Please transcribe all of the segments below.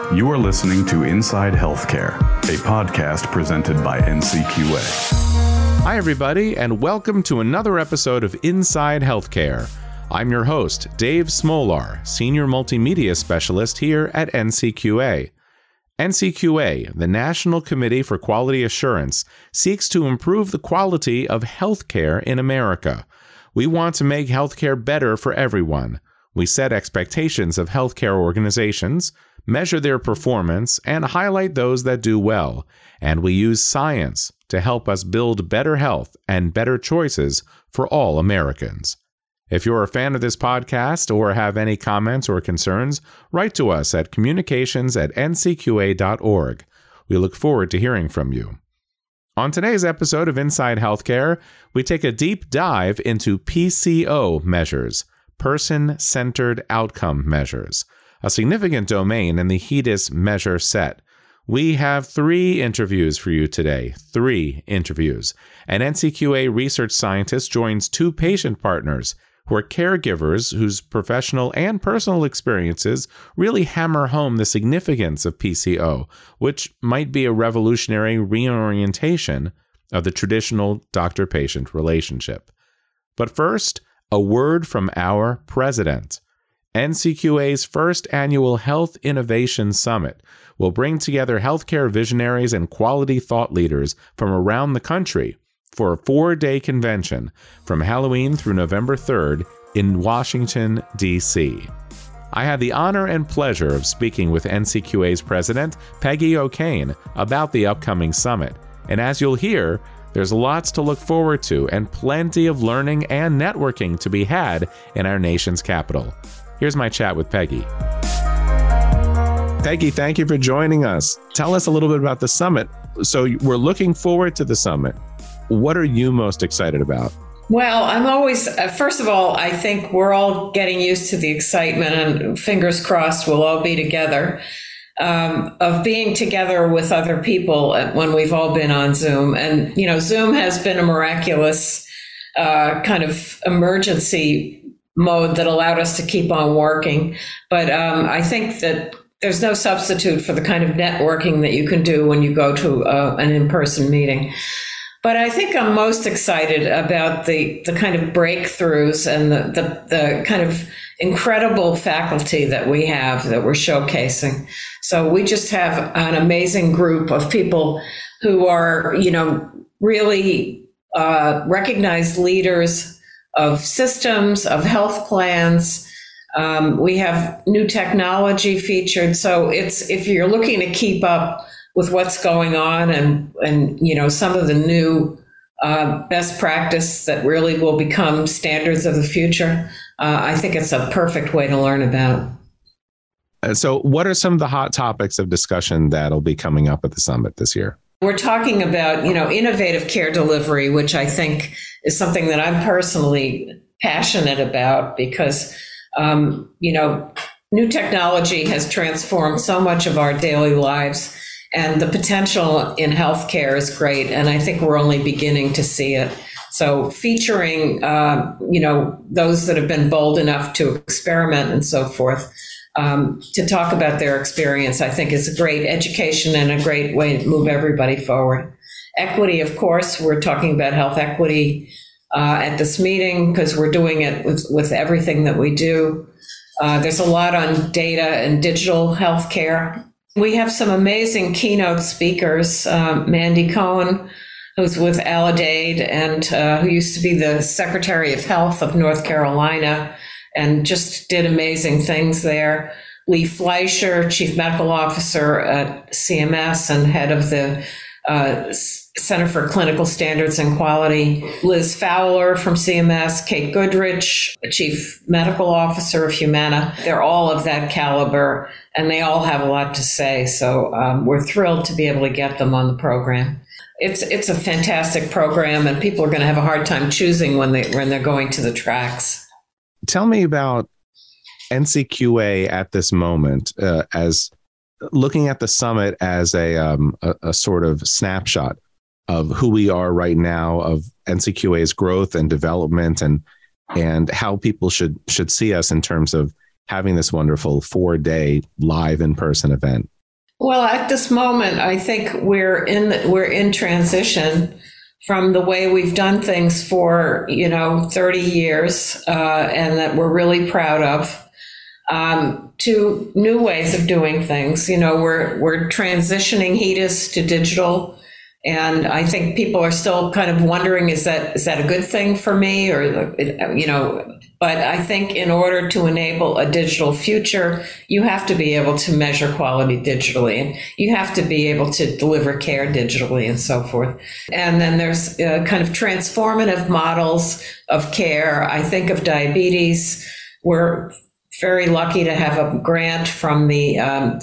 You are listening to Inside Healthcare, a podcast presented by NCQA. Hi, everybody, and welcome to another episode of Inside Healthcare. I'm your host, Dave Smolar, Senior Multimedia Specialist here at NCQA. NCQA, the National Committee for Quality Assurance, seeks to improve the quality of healthcare in America. We want to make healthcare better for everyone. We set expectations of healthcare organizations, measure their performance, and highlight those that do well. And we use science to help us build better health and better choices for all Americans. If you're a fan of this podcast or have any comments or concerns, write to us at communications at ncqa.org. We look forward to hearing from you. On today's episode of Inside Healthcare, we take a deep dive into PCO measures, person centered outcome measures, a significant domain in the HEDIS measure set. We have three interviews for you today. Three interviews. An NCQA research scientist joins two patient partners who are caregivers whose professional and personal experiences really hammer home the significance of PCO, which might be a revolutionary reorientation of the traditional doctor patient relationship. But first, a word from our president. NCQA's first annual Health Innovation Summit will bring together healthcare visionaries and quality thought leaders from around the country for a four day convention from Halloween through November 3rd in Washington, D.C. I had the honor and pleasure of speaking with NCQA's president, Peggy O'Kane, about the upcoming summit. And as you'll hear, there's lots to look forward to and plenty of learning and networking to be had in our nation's capital. Here's my chat with Peggy. Peggy, thank you for joining us. Tell us a little bit about the summit. So, we're looking forward to the summit. What are you most excited about? Well, I'm always, uh, first of all, I think we're all getting used to the excitement, and fingers crossed we'll all be together. Um, of being together with other people when we've all been on Zoom. And, you know, Zoom has been a miraculous uh, kind of emergency mode that allowed us to keep on working. But um, I think that there's no substitute for the kind of networking that you can do when you go to uh, an in person meeting. But I think I'm most excited about the, the kind of breakthroughs and the, the, the kind of incredible faculty that we have that we're showcasing. So we just have an amazing group of people who are, you know, really uh, recognized leaders of systems, of health plans. Um, we have new technology featured. So it's if you're looking to keep up with what's going on and and you know some of the new uh, best practice that really will become standards of the future. Uh, I think it's a perfect way to learn about. So, what are some of the hot topics of discussion that'll be coming up at the summit this year? We're talking about, you know, innovative care delivery, which I think is something that I'm personally passionate about because, um, you know, new technology has transformed so much of our daily lives and the potential in healthcare is great. And I think we're only beginning to see it. So featuring, uh, you know, those that have been bold enough to experiment and so forth, um, to talk about their experience, I think is a great education and a great way to move everybody forward. Equity, of course, we're talking about health equity uh, at this meeting because we're doing it with, with everything that we do. Uh, there's a lot on data and digital healthcare. We have some amazing keynote speakers. Um, Mandy Cohen, who's with Aledade and uh, who used to be the Secretary of Health of North Carolina and just did amazing things there. Lee Fleisher, Chief Medical Officer at CMS and head of the uh, Center for Clinical Standards and Quality, Liz Fowler from CMS, Kate Goodrich, Chief Medical Officer of Humana. They're all of that caliber, and they all have a lot to say. So um, we're thrilled to be able to get them on the program. It's it's a fantastic program, and people are going to have a hard time choosing when they when they're going to the tracks. Tell me about NCQA at this moment uh, as looking at the summit as a, um, a, a sort of snapshot of who we are right now, of NCQA's growth and development, and and how people should should see us in terms of having this wonderful four day live in person event? Well, at this moment, I think we're in we're in transition from the way we've done things for you know 30 years, uh, and that we're really proud of, um, to new ways of doing things. You know, we're we're transitioning HEDIS to digital. And I think people are still kind of wondering, is that is that a good thing for me, or you know? But I think in order to enable a digital future, you have to be able to measure quality digitally, and you have to be able to deliver care digitally, and so forth. And then there's uh, kind of transformative models of care. I think of diabetes. We're very lucky to have a grant from the um,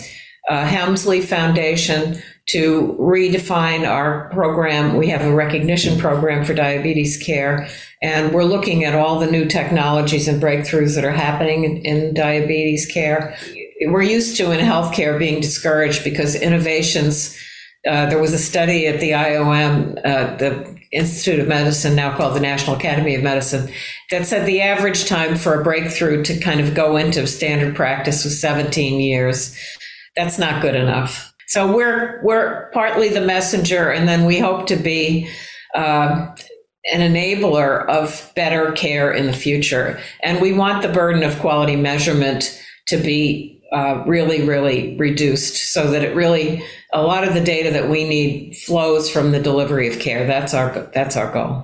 uh, Helmsley Foundation to redefine our program. We have a recognition program for diabetes care, and we're looking at all the new technologies and breakthroughs that are happening in, in diabetes care. We're used to in healthcare being discouraged because innovations. Uh, there was a study at the IOM, uh, the Institute of Medicine, now called the National Academy of Medicine, that said the average time for a breakthrough to kind of go into standard practice was 17 years. That's not good enough. So we're we're partly the messenger, and then we hope to be uh, an enabler of better care in the future. And we want the burden of quality measurement to be uh, really, really reduced, so that it really a lot of the data that we need flows from the delivery of care. That's our that's our goal.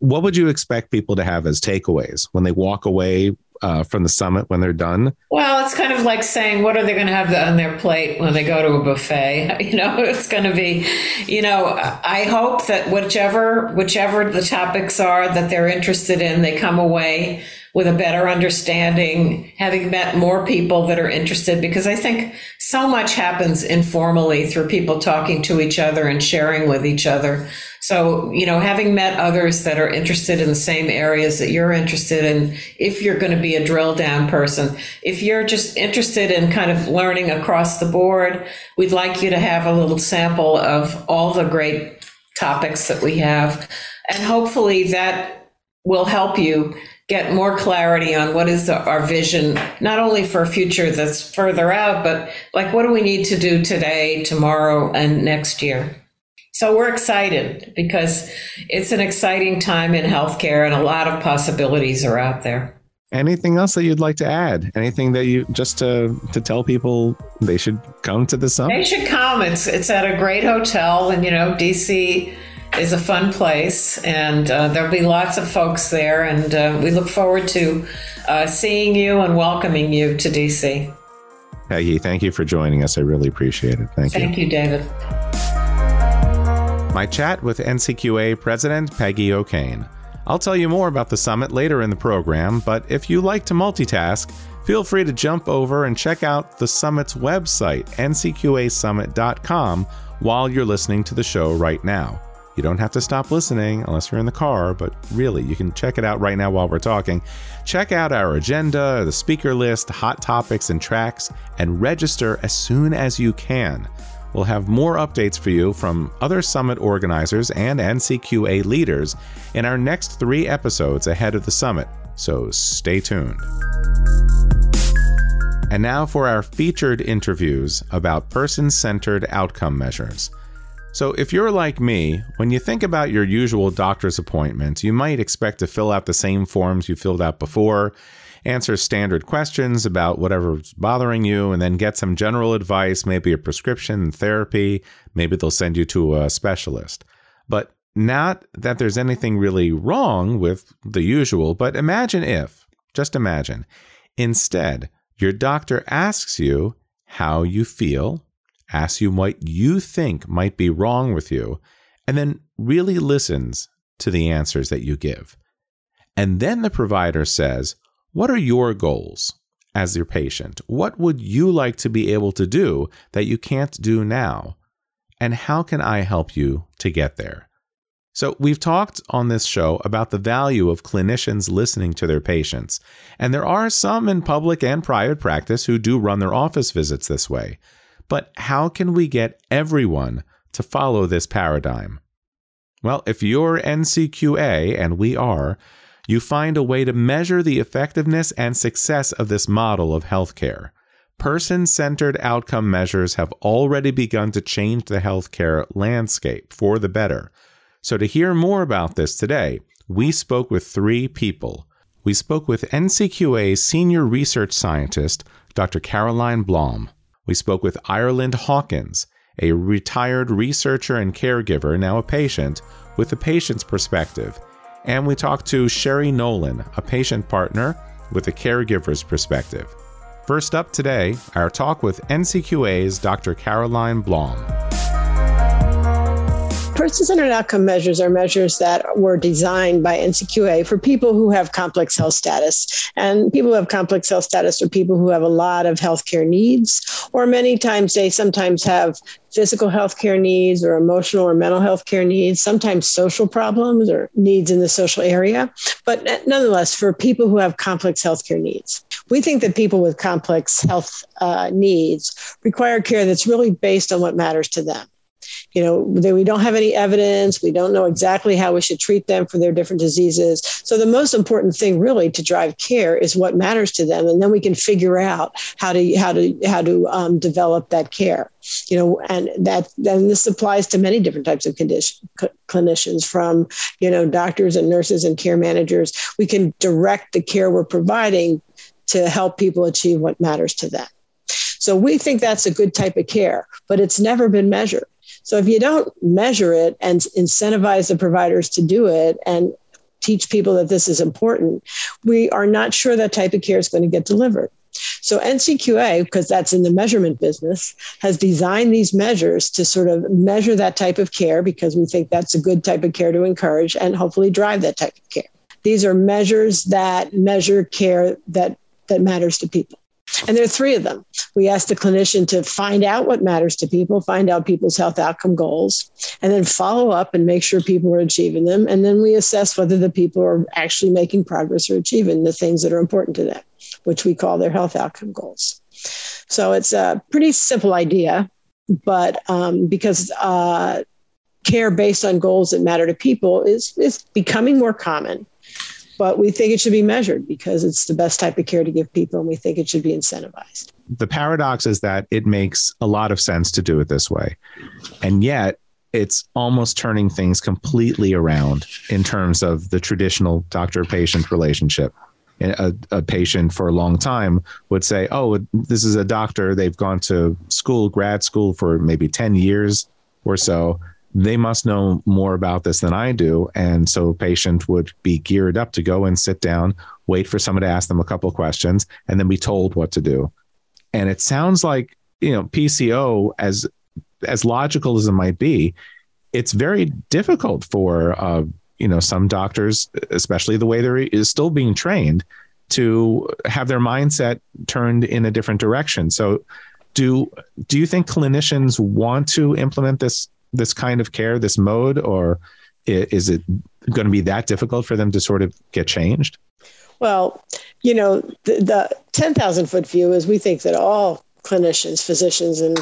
What would you expect people to have as takeaways when they walk away uh, from the summit when they're done? Well, it's kind of like saying, what are they going to have on their plate when they go to a buffet? You know, it's going to be, you know, I hope that whichever whichever the topics are that they're interested in, they come away with a better understanding, having met more people that are interested, because I think so much happens informally through people talking to each other and sharing with each other. So, you know, having met others that are interested in the same areas that you're interested in, if you're going to be a drill down person, if you're just interested in kind of learning across the board, we'd like you to have a little sample of all the great topics that we have. And hopefully that will help you get more clarity on what is our vision, not only for a future that's further out, but like what do we need to do today, tomorrow, and next year. So we're excited because it's an exciting time in healthcare and a lot of possibilities are out there. Anything else that you'd like to add? Anything that you just to to tell people they should come to the summit? They should come. It's it's at a great hotel, and you know DC is a fun place, and uh, there'll be lots of folks there, and uh, we look forward to uh, seeing you and welcoming you to DC. Peggy, thank you for joining us. I really appreciate it. Thank, thank you. Thank you, David my chat with NCQA President Peggy O'Kane. I'll tell you more about the summit later in the program, but if you like to multitask, feel free to jump over and check out the summit's website, ncqasummit.com, while you're listening to the show right now. You don't have to stop listening unless you're in the car, but really, you can check it out right now while we're talking. Check out our agenda, the speaker list, hot topics, and tracks, and register as soon as you can. We'll have more updates for you from other summit organizers and NCQA leaders in our next three episodes ahead of the summit, so stay tuned. And now for our featured interviews about person centered outcome measures. So, if you're like me, when you think about your usual doctor's appointments, you might expect to fill out the same forms you filled out before answer standard questions about whatever's bothering you, and then get some general advice, maybe a prescription, therapy. Maybe they'll send you to a specialist. But not that there's anything really wrong with the usual, but imagine if, just imagine, instead, your doctor asks you how you feel, asks you what you think might be wrong with you, and then really listens to the answers that you give. And then the provider says, what are your goals as your patient? What would you like to be able to do that you can't do now? And how can I help you to get there? So, we've talked on this show about the value of clinicians listening to their patients. And there are some in public and private practice who do run their office visits this way. But how can we get everyone to follow this paradigm? Well, if you're NCQA, and we are, you find a way to measure the effectiveness and success of this model of healthcare. Person centered outcome measures have already begun to change the healthcare landscape for the better. So, to hear more about this today, we spoke with three people. We spoke with NCQA Senior Research Scientist, Dr. Caroline Blaum. We spoke with Ireland Hawkins, a retired researcher and caregiver, now a patient, with the patient's perspective. And we talked to Sherry Nolen, a patient partner, with a caregiver's perspective. First up today, our talk with NCQA's Dr. Caroline Blaum. Person centered outcome measures are measures that were designed by NCQA for people who have complex health status. And people who have complex health status are people who have a lot of healthcare needs, or many times they sometimes have physical healthcare needs or emotional or mental health care needs, sometimes social problems or needs in the social area. But nonetheless, for people who have complex healthcare needs, we think that people with complex health uh, needs require care that's really based on what matters to them you know we don't have any evidence. We don't know exactly how we should treat them for their different diseases. So the most important thing really to drive care is what matters to them. And then we can figure out how to how to how to um, develop that care you know and that then this applies to many different types of condition clinicians from you know doctors and nurses and care managers. We can direct the care we're providing to help people achieve what matters to them. So we think that's a good type of care, but it's never been measured. So if you don't measure it and incentivize the providers to do it and teach people that this is important, we are not sure that type of care is going to get delivered. So NCQA, because that's in the measurement business, has designed these measures to sort of measure that type of care because we think that's a good type of care to encourage and hopefully drive that type of care. These are measures that measure care that that matters to people. And there are three of them. We ask the clinician to find out what matters to people, find out people's health outcome goals, and then follow up and make sure people are achieving them. And then we assess whether the people are actually making progress or achieving the things that are important to them, which we call their health outcome goals. So it's a pretty simple idea, but um, because uh, care based on goals that matter to people is, is becoming more common but we think it should be measured because it's the best type of care to give people and we think it should be incentivized. The paradox is that it makes a lot of sense to do it this way. And yet, it's almost turning things completely around in terms of the traditional doctor patient relationship. A, a, patient for a long time would say, Oh, this is a doctor. They've gone to school, grad school for maybe 10 years or so they must know more about this than I do. And so a patient would be geared up to go and sit down, wait for someone to ask them a couple questions, and then be told what to do. And it sounds like, you know, PCO, as as logical as it might be, it's very difficult for uh, you know, some doctors, especially the way they're is still being trained, to have their mindset turned in a different direction. So do do you think clinicians want to implement this this kind of care, this mode, or is it going to be that difficult for them to sort of get changed? Well, you know, the, the 10,000 foot view is we think that all clinicians, physicians, and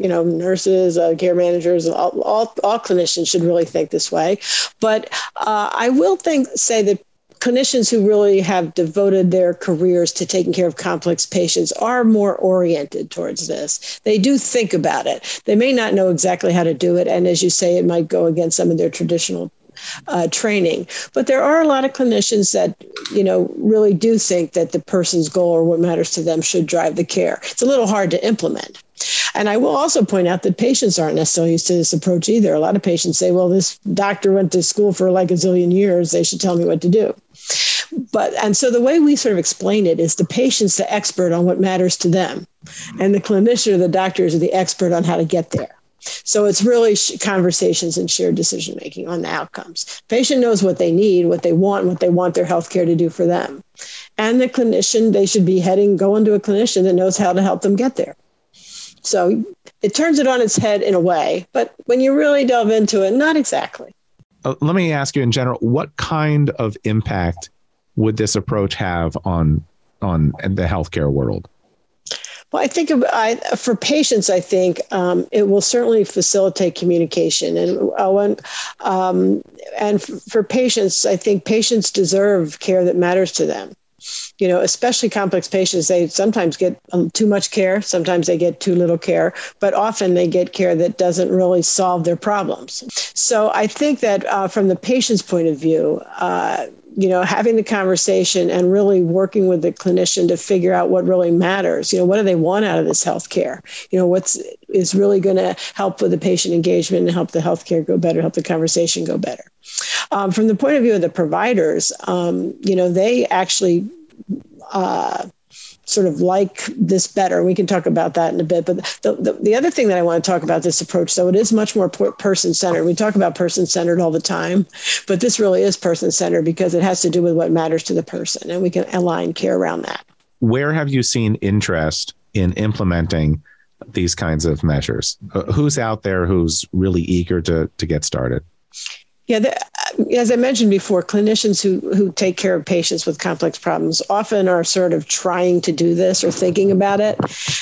you know, nurses, uh, care managers, all, all, all clinicians should really think this way. But uh, I will think say that clinicians who really have devoted their careers to taking care of complex patients are more oriented towards this. They do think about it. They may not know exactly how to do it. And as you say, it might go against some of their traditional uh, training. But there are a lot of clinicians that, you know, really do think that the person's goal or what matters to them should drive the care. It's a little hard to implement. And I will also point out that patients aren't necessarily used to this approach either. A lot of patients say, well, this doctor went to school for like a zillion years. They should tell me what to do. But, and so the way we sort of explain it is the patient's the expert on what matters to them, and the clinician or the doctors are the expert on how to get there. So it's really conversations and shared decision making on the outcomes. Patient knows what they need, what they want, what they want their healthcare to do for them. And the clinician, they should be heading, going to a clinician that knows how to help them get there. So it turns it on its head in a way, but when you really delve into it, not exactly. Uh, let me ask you in general, what kind of impact would this approach have on on the healthcare world? Well, I think I, for patients, I think um, it will certainly facilitate communication, and uh, um, and for patients, I think patients deserve care that matters to them. You know, especially complex patients, they sometimes get um, too much care, sometimes they get too little care, but often they get care that doesn't really solve their problems. So I think that uh, from the patient's point of view, uh, you know, having the conversation and really working with the clinician to figure out what really matters. You know, what do they want out of this healthcare? You know, what's is really going to help with the patient engagement and help the healthcare go better, help the conversation go better. Um, from the point of view of the providers, um, you know, they actually uh, sort of like this better. We can talk about that in a bit. But the, the, the other thing that I want to talk about this approach, so it is much more person centered. We talk about person centered all the time, but this really is person centered because it has to do with what matters to the person, and we can align care around that. Where have you seen interest in implementing these kinds of measures? Uh, who's out there who's really eager to to get started? Yeah, the, as I mentioned before, clinicians who, who take care of patients with complex problems often are sort of trying to do this or thinking about it.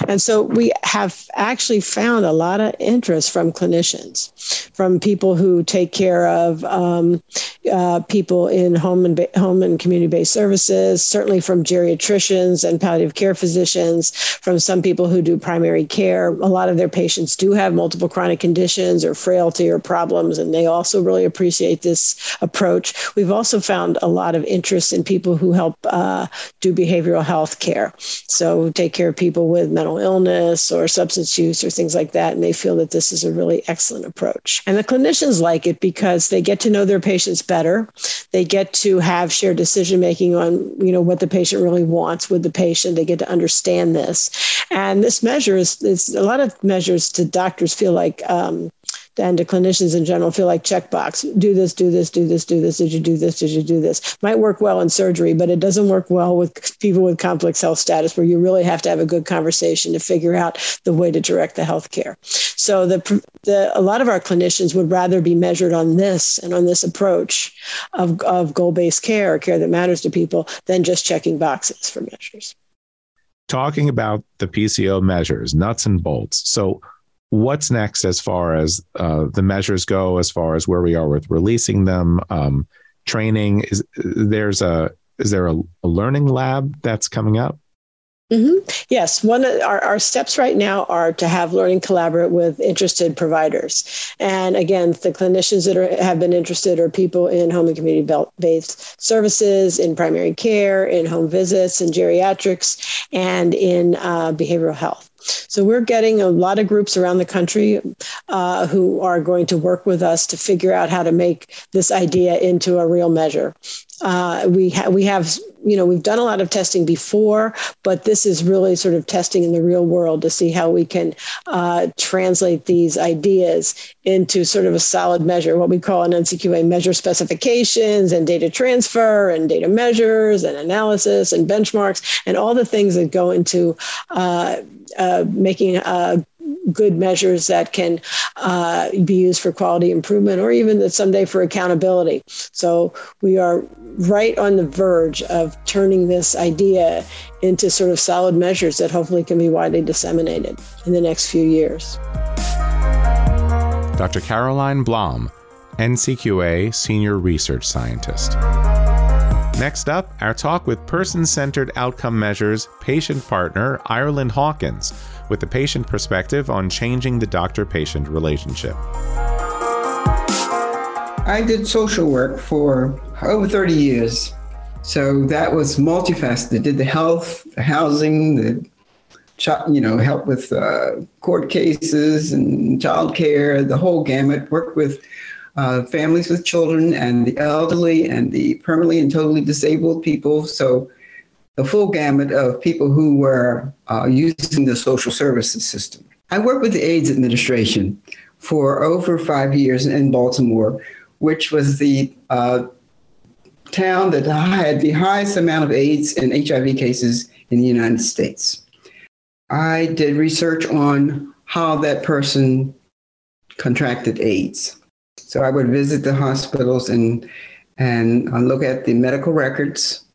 And so we have actually found a lot of interest from clinicians, from people who take care of um, uh, people in home and ba- home and community based services, certainly from geriatricians and palliative care physicians, from some people who do primary care. A lot of their patients do have multiple chronic conditions or frailty or problems, and they also really appreciate appreciate this approach. We've also found a lot of interest in people who help uh, do behavioral health care. So take care of people with mental illness or substance use or things like that. And they feel that this is a really excellent approach. And the clinicians like it because they get to know their patients better. They get to have shared decision making on, you know, what the patient really wants with the patient. They get to understand this. And this measure is, is a lot of measures to doctors feel like um, and to clinicians in general feel like checkbox. Do this do this do this do this. Did you do this? Did you do this? Might work well in surgery but it doesn't work well with people with complex health status where you really have to have a good conversation to figure out the way to direct the health care. So the, the a lot of our clinicians would rather be measured on this and on this approach of, of goal-based care or care that matters to people than just checking boxes for measures. Talking about the pco measures nuts and bolts. So what's next as far as uh, the measures go, as far as where we are with releasing them, um, training? Is there's a is there a, a learning lab that's coming up? Mm-hmm. Yes, one of our, our steps right now are to have learning collaborate with interested providers, and again, the clinicians that are, have been interested are people in home and community-based services, in primary care, in home visits, in geriatrics, and in uh, behavioral health. So we're getting a lot of groups around the country uh, who are going to work with us to figure out how to make this idea into a real measure. Uh, we ha- we have you know we've done a lot of testing before, but this is really sort of testing in the real world to see how we can uh, translate these ideas into sort of a solid measure, what we call an NCQA measure specifications and data transfer and data measures and analysis and benchmarks and all the things that go into uh, uh, making uh, good measures that can uh, be used for quality improvement or even that someday for accountability. So we are right on the verge of turning this idea into sort of solid measures that hopefully can be widely disseminated in the next few years. Dr. Caroline Blaum, NCQA Senior Research Scientist. Next up, our talk with person centered outcome measures patient partner Ireland Hawkins with the patient perspective on changing the doctor patient relationship. I did social work for over 30 years. So that was multifaceted. Did the health, the housing, the you know, help with uh, court cases and child care, the whole gamut. Worked with uh, families with children and the elderly and the permanently and totally disabled people. So the full gamut of people who were uh, using the social services system. I worked with the AIDS administration for over five years in Baltimore, which was the uh, town that had the highest amount of AIDS and HIV cases in the United States. I did research on how that person contracted AIDS. So I would visit the hospitals and and uh, look at the medical records,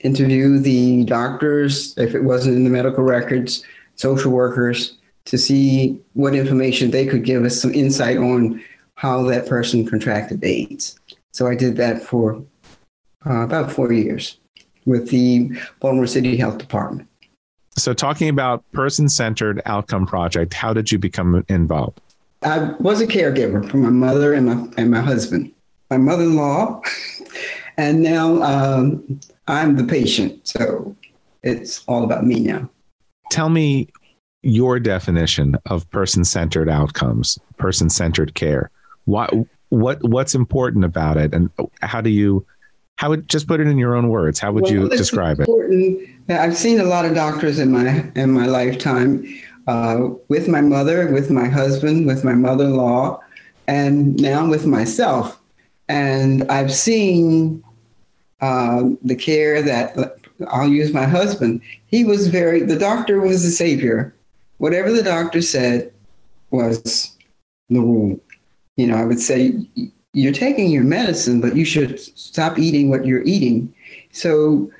interview the doctors if it wasn't in the medical records, social workers to see what information they could give us some insight on how that person contracted AIDS. So I did that for uh, about four years with the Baltimore City Health Department. So, talking about person centered outcome project, how did you become involved? I was a caregiver for my mother and my, and my husband, my mother in law, and now um, I'm the patient. So, it's all about me now. Tell me your definition of person centered outcomes, person centered care. What, what, what's important about it, and how do you how would just put it in your own words? How would well, you describe important. it? I've seen a lot of doctors in my in my lifetime, uh, with my mother, with my husband, with my mother-in-law, and now with myself. And I've seen uh, the care that I'll use my husband. He was very. The doctor was the savior. Whatever the doctor said was the rule. You know, I would say you're taking your medicine, but you should stop eating what you're eating. So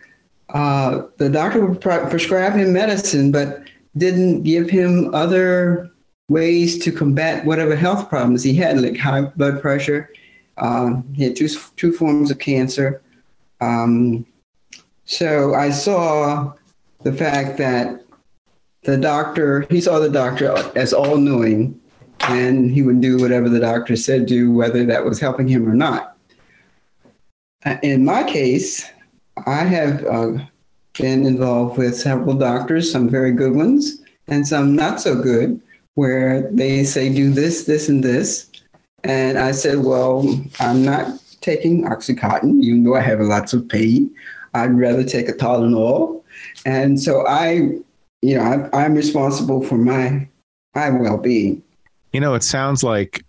uh, the doctor would prescribe him medicine, but didn't give him other ways to combat whatever health problems he had, like high blood pressure. Uh, he had two, two forms of cancer. Um, so I saw the fact that the doctor, he saw the doctor as all knowing and he would do whatever the doctor said do, whether that was helping him or not. Uh, in my case, I have uh, been involved with several doctors, some very good ones, and some not so good, where they say, do this, this, and this. And I said, well, I'm not taking Oxycontin, even though I have lots of pain. I'd rather take a Tylenol. And so I, you know, I, I'm responsible for my my well-being. You know, it sounds like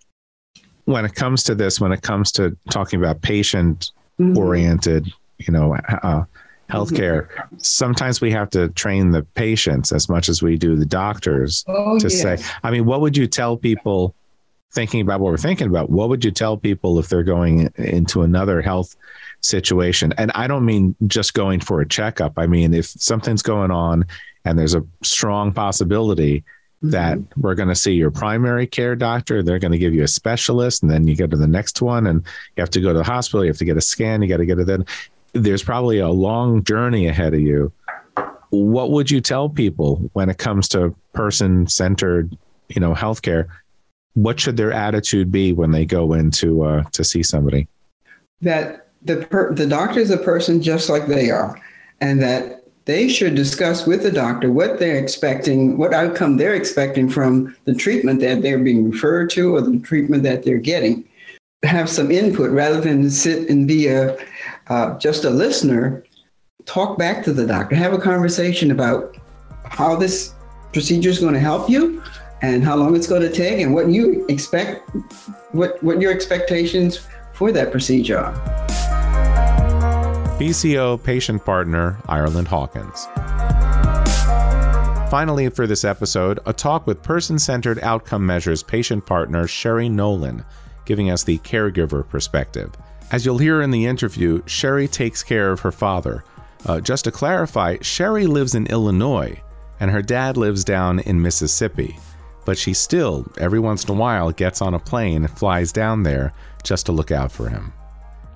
when it comes to this, when it comes to talking about patient oriented, mm-hmm. you know, uh, healthcare, mm-hmm. sometimes we have to train the patients as much as we do the doctors oh, to yes. say, I mean, what would you tell people thinking about what we're thinking about? What would you tell people if they're going into another health situation? And I don't mean just going for a checkup. I mean, if something's going on and there's a strong possibility that mm-hmm. we're going to see your primary care doctor. They're going to give you a specialist, and then you go to the next one, and you have to go to the hospital. You have to get a scan. You got to get it then. There's probably a long journey ahead of you. What would you tell people when it comes to person-centered, you know, healthcare? What should their attitude be when they go in to uh, to see somebody? That the per- the doctor is a person just like they are, and that they should discuss with the doctor what they're expecting, what outcome they're expecting from the treatment that they're being referred to or the treatment that they're getting. Have some input rather than sit and be a uh, just a listener. Talk back to the doctor. Have a conversation about how this procedure is going to help you and how long it's going to take and what you expect, what what your expectations for that procedure are. PCO patient partner Ireland Hawkins. Finally, for this episode, a talk with person centered outcome measures patient partner Sherry Nolen, giving us the caregiver perspective. As you'll hear in the interview, Sherry takes care of her father. Uh, just to clarify, Sherry lives in Illinois and her dad lives down in Mississippi, but she still, every once in a while, gets on a plane and flies down there just to look out for him.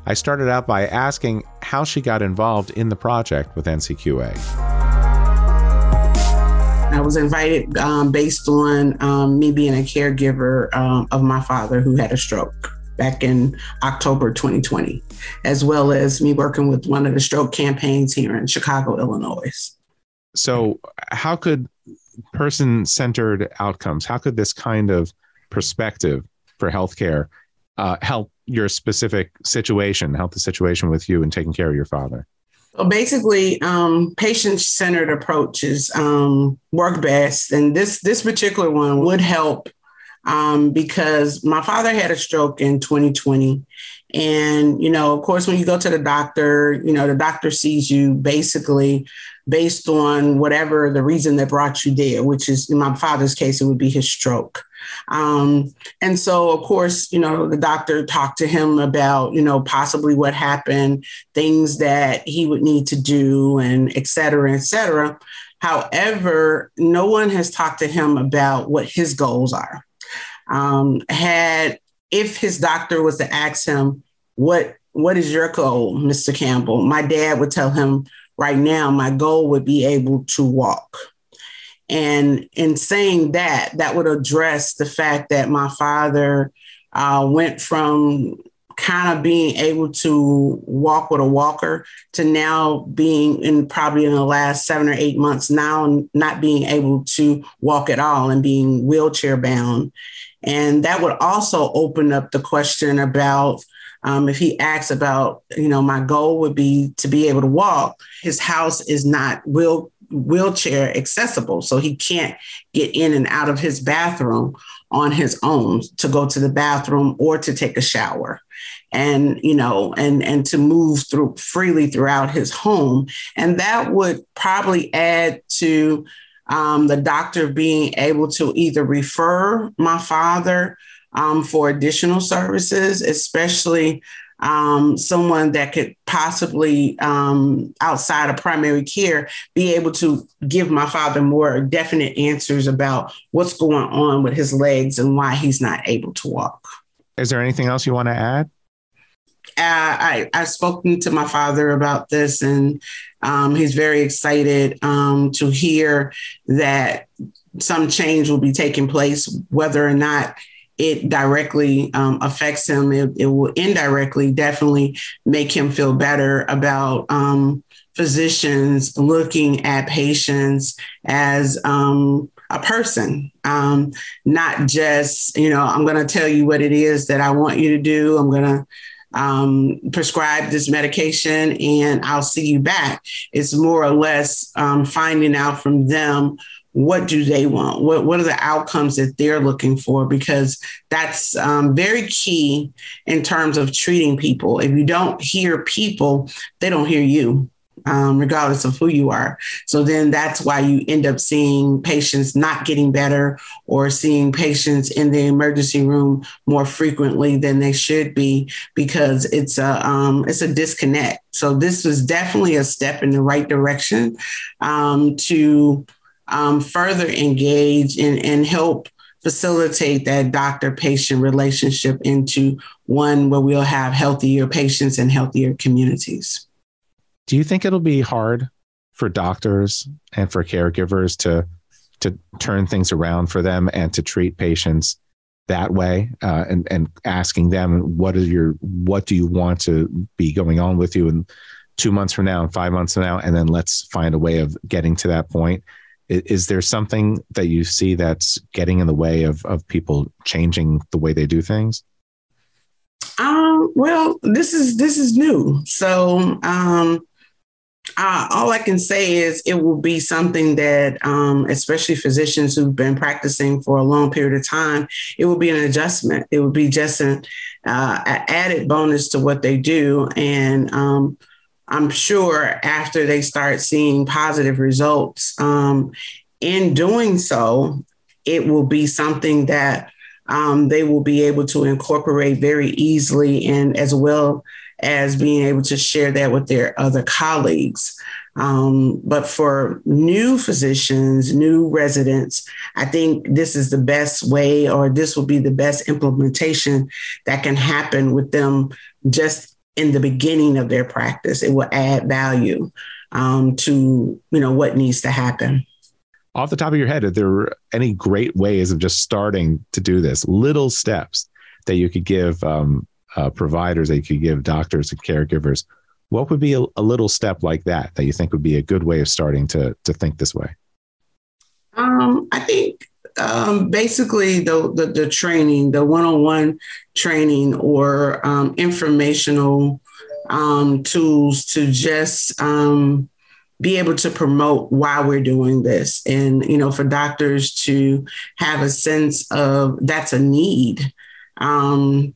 I started out by asking how she got involved in the project with NCQA. I was invited um, based on um, me being a caregiver um, of my father who had a stroke back in October 2020, as well as me working with one of the stroke campaigns here in Chicago, Illinois. So, how could person centered outcomes, how could this kind of perspective for healthcare uh, help your specific situation, help the situation with you and taking care of your father? Well, basically, um, patient-centered approaches um, work best, and this this particular one would help um, because my father had a stroke in 2020, and you know, of course, when you go to the doctor, you know, the doctor sees you basically based on whatever the reason that brought you there, which is in my father's case, it would be his stroke. Um, and so, of course, you know, the doctor talked to him about, you know, possibly what happened, things that he would need to do, and et cetera, et cetera. However, no one has talked to him about what his goals are. Um, had if his doctor was to ask him, "What what is your goal, Mr. Campbell?" My dad would tell him, "Right now, my goal would be able to walk." And in saying that, that would address the fact that my father uh, went from kind of being able to walk with a walker to now being in probably in the last seven or eight months now not being able to walk at all and being wheelchair bound. And that would also open up the question about um, if he asks about, you know, my goal would be to be able to walk. His house is not wheel wheelchair accessible, so he can't get in and out of his bathroom on his own to go to the bathroom or to take a shower and you know and and to move through freely throughout his home and that would probably add to um, the doctor being able to either refer my father um, for additional services especially um, someone that could possibly um, outside of primary care be able to give my father more definite answers about what's going on with his legs and why he's not able to walk. Is there anything else you want to add? Uh, I, I've spoken to my father about this, and um, he's very excited um, to hear that some change will be taking place, whether or not it directly um, affects him. It, it, will indirectly definitely make him feel better about um, physicians looking at patients as um, a person, um, not just, you know, I'm going to tell you what it is that I want you to do. I'm going to um, prescribe this medication and I'll see you back. It's more or less um, finding out from them what do they want what, what are the outcomes that they're looking for because that's um, very key in terms of treating people if you don't hear people they don't hear you um, regardless of who you are. So then that's why you end up seeing patients not getting better or seeing patients in the emergency room more frequently than they should be because it's a um, it's a disconnect. So this was definitely a step in the right direction um, to um, further engage and, and help facilitate that doctor patient relationship into one where we'll have healthier patients and healthier communities. Do you think it'll be hard for doctors and for caregivers to to turn things around for them and to treat patients that way uh, and and asking them what is your what do you want to be going on with you in two months from now and five months from now and then let's find a way of getting to that point is, there something that you see that's getting in the way of of people changing the way they do things um well this is this is new so um uh, all I can say is it will be something that, um, especially physicians who've been practicing for a long period of time, it will be an adjustment. It will be just an uh, added bonus to what they do. And um, I'm sure after they start seeing positive results, um, in doing so, it will be something that um, they will be able to incorporate very easily and as well as being able to share that with their other colleagues. Um, but for new physicians, new residents, I think this is the best way, or this will be the best implementation that can happen with them just in the beginning of their practice. It will add value um, to you know what needs to happen. Off the top of your head, are there any great ways of just starting to do this? Little steps that you could give um, uh, providers that you could give doctors and caregivers what would be a, a, little step like that that you think would be a good way of starting to to think this way um, i think um, basically the, the, the training the one-on-one training or um, informational um, tools to just um, be able to promote why we're doing this. And you know for doctors to have a sense of that's a need um,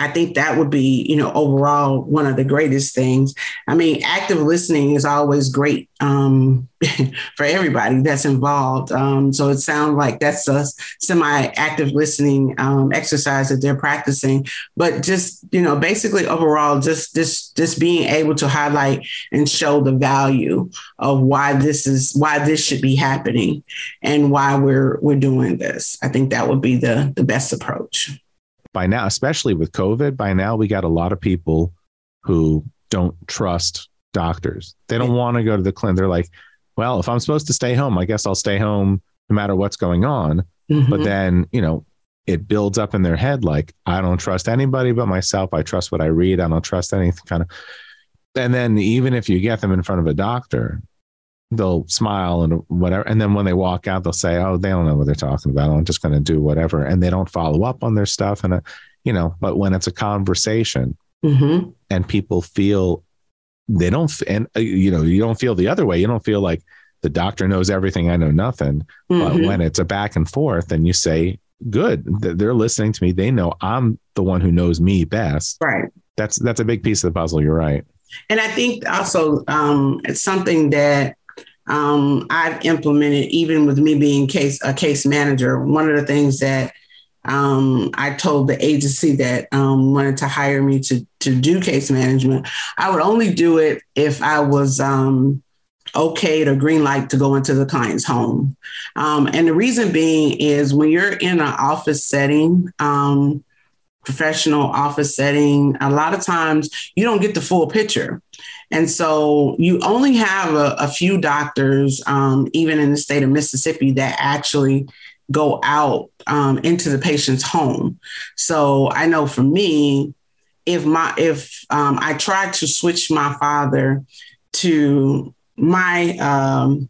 I think that would be, you know, overall one of the greatest things. I mean, active listening is always great um, for everybody that's involved. Um, so it sounds like that's a semi-active listening um, exercise that they're practicing. But just, you know, basically overall, just just just being able to highlight and show the value of why this is why this should be happening and why we're we're doing this. I think that would be the the best approach by now, especially with COVID, by now we got a lot of people who don't trust doctors. They don't want to go to the clinic. They're like, well, if I'm supposed to stay home, I guess I'll stay home no matter what's going on. Mm-hmm. But then, you know, it builds up in their head like, I don't trust anybody but myself. I trust what I read. I don't trust anything kind of. And then even if you get them in front of a doctor, they'll smile and whatever. And then when they walk out, they'll say, "Oh, they don't know what they're talking about. I'm just going to do whatever," and they don't follow up on their stuff. And uh, you know, but when it's a conversation mm-hmm. and people feel they don't, and uh, you know, you don't feel the other way. You don't feel like the doctor knows everything. I know nothing. Mm-hmm. But when it's a back and forth, and you say, "Good, they're listening to me. They know I'm the one who knows me best." Right. That's that's a big piece of the puzzle. You're right. And I think also um, it's something that um, I've implemented, even with me being case a case manager. One of the things that um, I told the agency that um, wanted to hire me to to do case management, I would only do it if I was um, okayed or green light to go into the client's home. Um, and the reason being is when you're in an office setting, um, professional office setting, a lot of times you don't get the full picture. And so you only have a, a few doctors, um, even in the state of Mississippi, that actually go out um, into the patient's home. So I know for me, if my if um, I tried to switch my father to my um,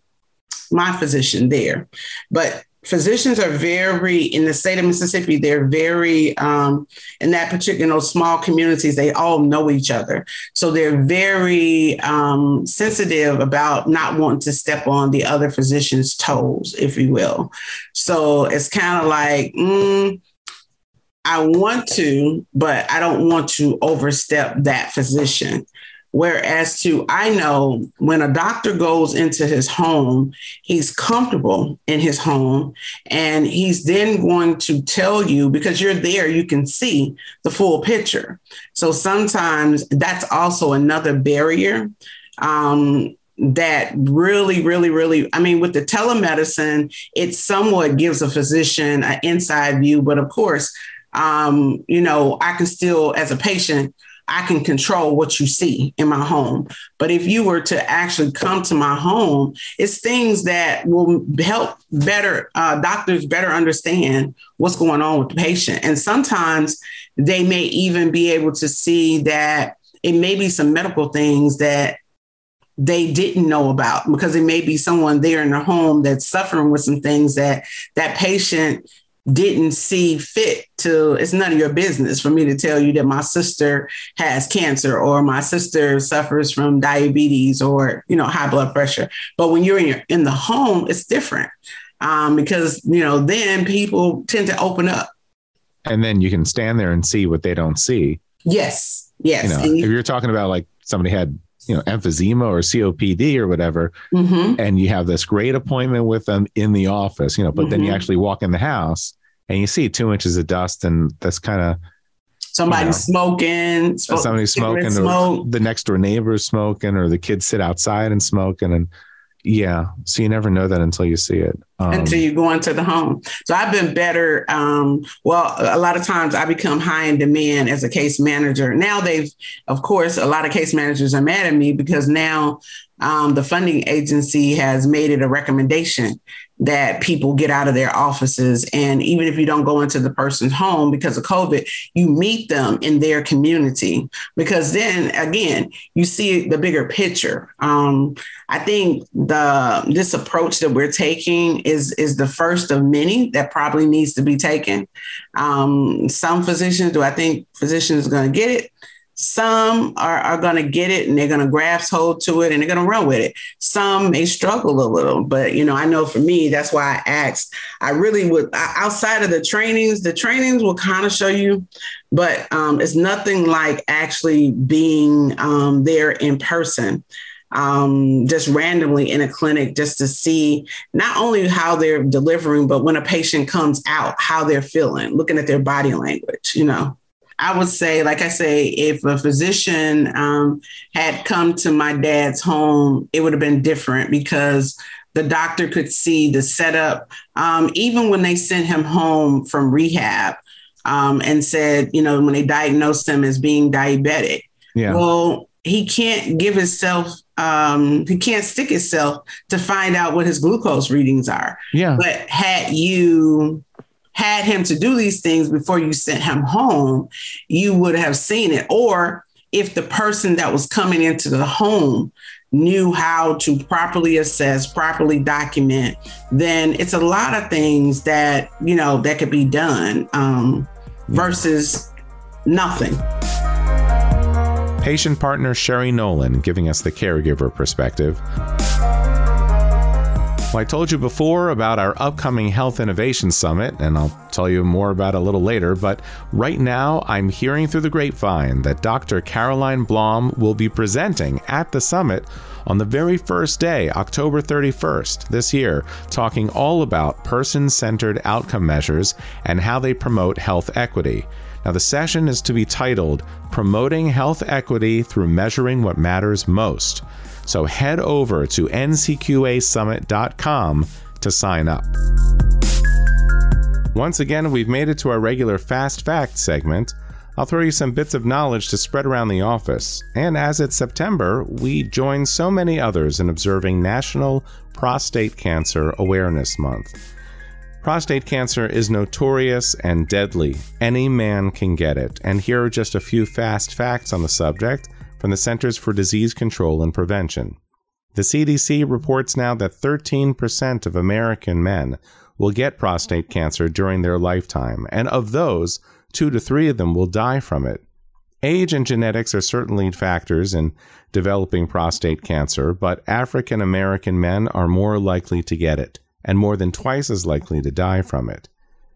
my physician there, but physicians are very in the state of mississippi they're very um, in that particular small communities they all know each other. So they're very um, sensitive about not wanting to step on the other physician's toes if you will. So it's kind of like mm, i want to but i don't want to overstep that physician Whereas to I know when a doctor goes into his home, he's comfortable in his home and he's then going to tell you because you're there, you can see the full picture. So sometimes that's also another barrier. Um, that really, really, really, I mean, with the telemedicine, it somewhat gives a physician an inside view, but of course, um, you know, I can still, as a patient, I can control what you see in my home. But if you were to actually come to my home, it's things that will help better uh, doctors better understand what's going on with the patient. And sometimes they may even be able to see that it may be some medical things that they didn't know about because it may be someone there in their home that's suffering with some things that that patient didn't see fit to it's none of your business for me to tell you that my sister has cancer or my sister suffers from diabetes or you know high blood pressure but when you're in your in the home it's different um, because you know then people tend to open up and then you can stand there and see what they don't see yes yes you know, if you're talking about like somebody had you know emphysema or COPD or whatever, mm-hmm. and you have this great appointment with them in the office, you know, but mm-hmm. then you mm-hmm. actually walk in the house and you see two inches of dust, and that's kind of somebody you know, smoking, smoke, somebody smoking, smoke. the next door neighbor smoking, or the kids sit outside and smoking, and yeah, so you never know that until you see it. Um, until you go into the home. So I've been better. Um, well, a lot of times I become high in demand as a case manager. Now they've, of course, a lot of case managers are mad at me because now um, the funding agency has made it a recommendation that people get out of their offices. And even if you don't go into the person's home because of COVID, you meet them in their community because then again, you see the bigger picture. Um, I think the this approach that we're taking is is the first of many that probably needs to be taken. Um, some physicians, do I think physicians are going to get it? Some are, are going to get it and they're going to grasp hold to it and they're going to run with it. Some may struggle a little, but you know, I know for me, that's why I asked. I really would, outside of the trainings, the trainings will kind of show you, but um, it's nothing like actually being um, there in person um, just randomly in a clinic just to see not only how they're delivering, but when a patient comes out, how they're feeling, looking at their body language, you know. I would say, like I say, if a physician um, had come to my dad's home, it would have been different because the doctor could see the setup. Um, even when they sent him home from rehab um, and said, you know, when they diagnosed him as being diabetic, yeah. well, he can't give himself um, he can't stick himself to find out what his glucose readings are. Yeah. But had you had him to do these things before you sent him home, you would have seen it. Or if the person that was coming into the home knew how to properly assess, properly document, then it's a lot of things that, you know, that could be done um, versus nothing. Patient partner Sherry Nolen giving us the caregiver perspective. Well, I told you before about our upcoming Health Innovation Summit, and I'll tell you more about it a little later. But right now, I'm hearing through the grapevine that Dr. Caroline Blaum will be presenting at the summit on the very first day, October 31st this year, talking all about person centered outcome measures and how they promote health equity. Now, the session is to be titled Promoting Health Equity Through Measuring What Matters Most. So head over to ncqasummit.com to sign up. Once again, we've made it to our regular Fast Fact segment. I'll throw you some bits of knowledge to spread around the office. And as it's September, we join so many others in observing National Prostate Cancer Awareness Month. Prostate cancer is notorious and deadly. Any man can get it. And here are just a few fast facts on the subject from the Centers for Disease Control and Prevention. The CDC reports now that 13% of American men will get prostate cancer during their lifetime, and of those, two to three of them will die from it. Age and genetics are certainly factors in developing prostate cancer, but African American men are more likely to get it and more than twice as likely to die from it.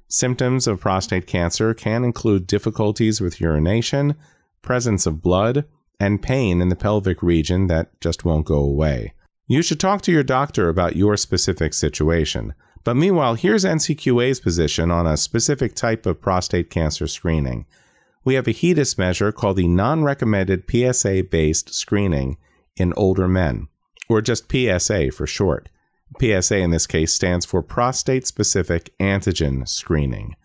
Symptoms of prostate cancer can include difficulties with urination, presence of blood, and pain in the pelvic region that just won't go away. You should talk to your doctor about your specific situation. But meanwhile, here's NCQA's position on a specific type of prostate cancer screening. We have a HEDIS measure called the non recommended PSA based screening in older men, or just PSA for short. PSA in this case stands for prostate specific antigen screening.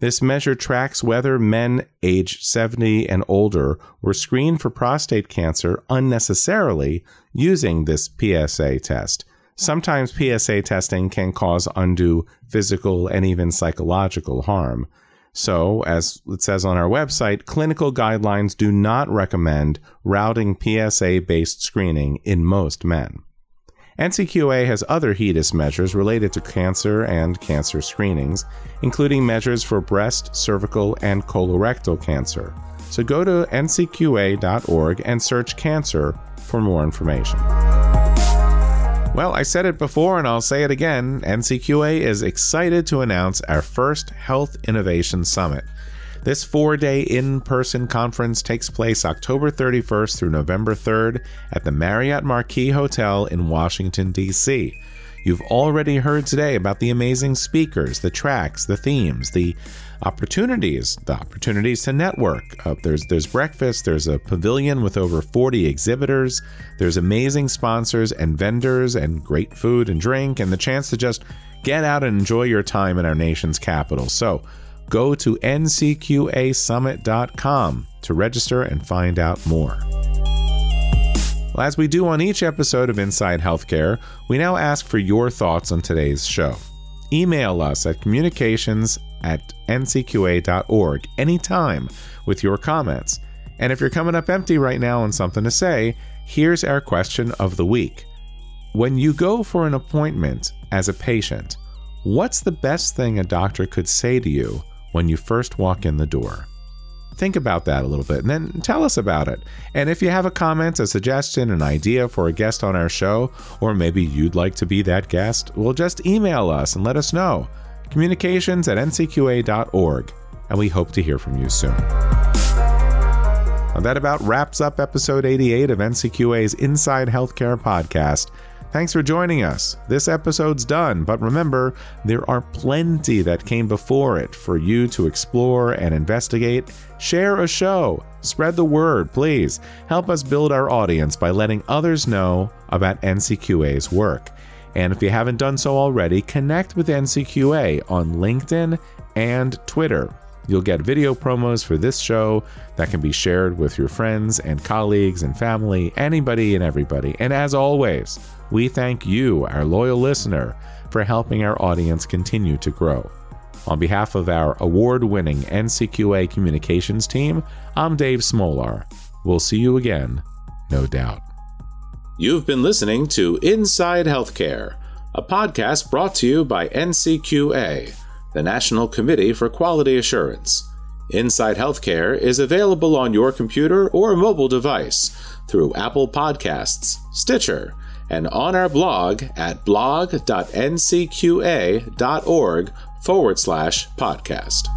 This measure tracks whether men aged 70 and older were screened for prostate cancer unnecessarily using this PSA test. Sometimes PSA testing can cause undue physical and even psychological harm. So, as it says on our website, clinical guidelines do not recommend routing PSA based screening in most men. NCQA has other HEDIS measures related to cancer and cancer screenings, including measures for breast, cervical, and colorectal cancer. So go to ncqa.org and search cancer for more information. Well, I said it before and I'll say it again NCQA is excited to announce our first Health Innovation Summit. This four day in person conference takes place October 31st through November 3rd at the Marriott Marquis Hotel in Washington, D.C. You've already heard today about the amazing speakers, the tracks, the themes, the opportunities, the opportunities to network. Uh, there's there's breakfast, there's a pavilion with over 40 exhibitors, there's amazing sponsors and vendors and great food and drink and the chance to just get out and enjoy your time in our nation's capital. So, go to ncqasummit.com to register and find out more. Well, as we do on each episode of Inside Healthcare, we now ask for your thoughts on today's show. Email us at communications at ncqa.org anytime with your comments. And if you're coming up empty right now and something to say, here's our question of the week. When you go for an appointment as a patient, what's the best thing a doctor could say to you when you first walk in the door? think about that a little bit and then tell us about it. And if you have a comment, a suggestion, an idea for a guest on our show, or maybe you'd like to be that guest, well, just email us and let us know. Communications at ncqa.org, and we hope to hear from you soon. That about wraps up episode 88 of NCQA's Inside Healthcare podcast. Thanks for joining us. This episode's done, but remember, there are plenty that came before it for you to explore and investigate. Share a show, spread the word, please. Help us build our audience by letting others know about NCQA's work. And if you haven't done so already, connect with NCQA on LinkedIn and Twitter. You'll get video promos for this show that can be shared with your friends and colleagues and family, anybody and everybody. And as always, we thank you, our loyal listener, for helping our audience continue to grow. On behalf of our award winning NCQA communications team, I'm Dave Smolar. We'll see you again, no doubt. You've been listening to Inside Healthcare, a podcast brought to you by NCQA the National Committee for Quality Assurance. Inside Healthcare is available on your computer or mobile device through Apple Podcasts, Stitcher, and on our blog at blog.ncqa.org forward slash podcast.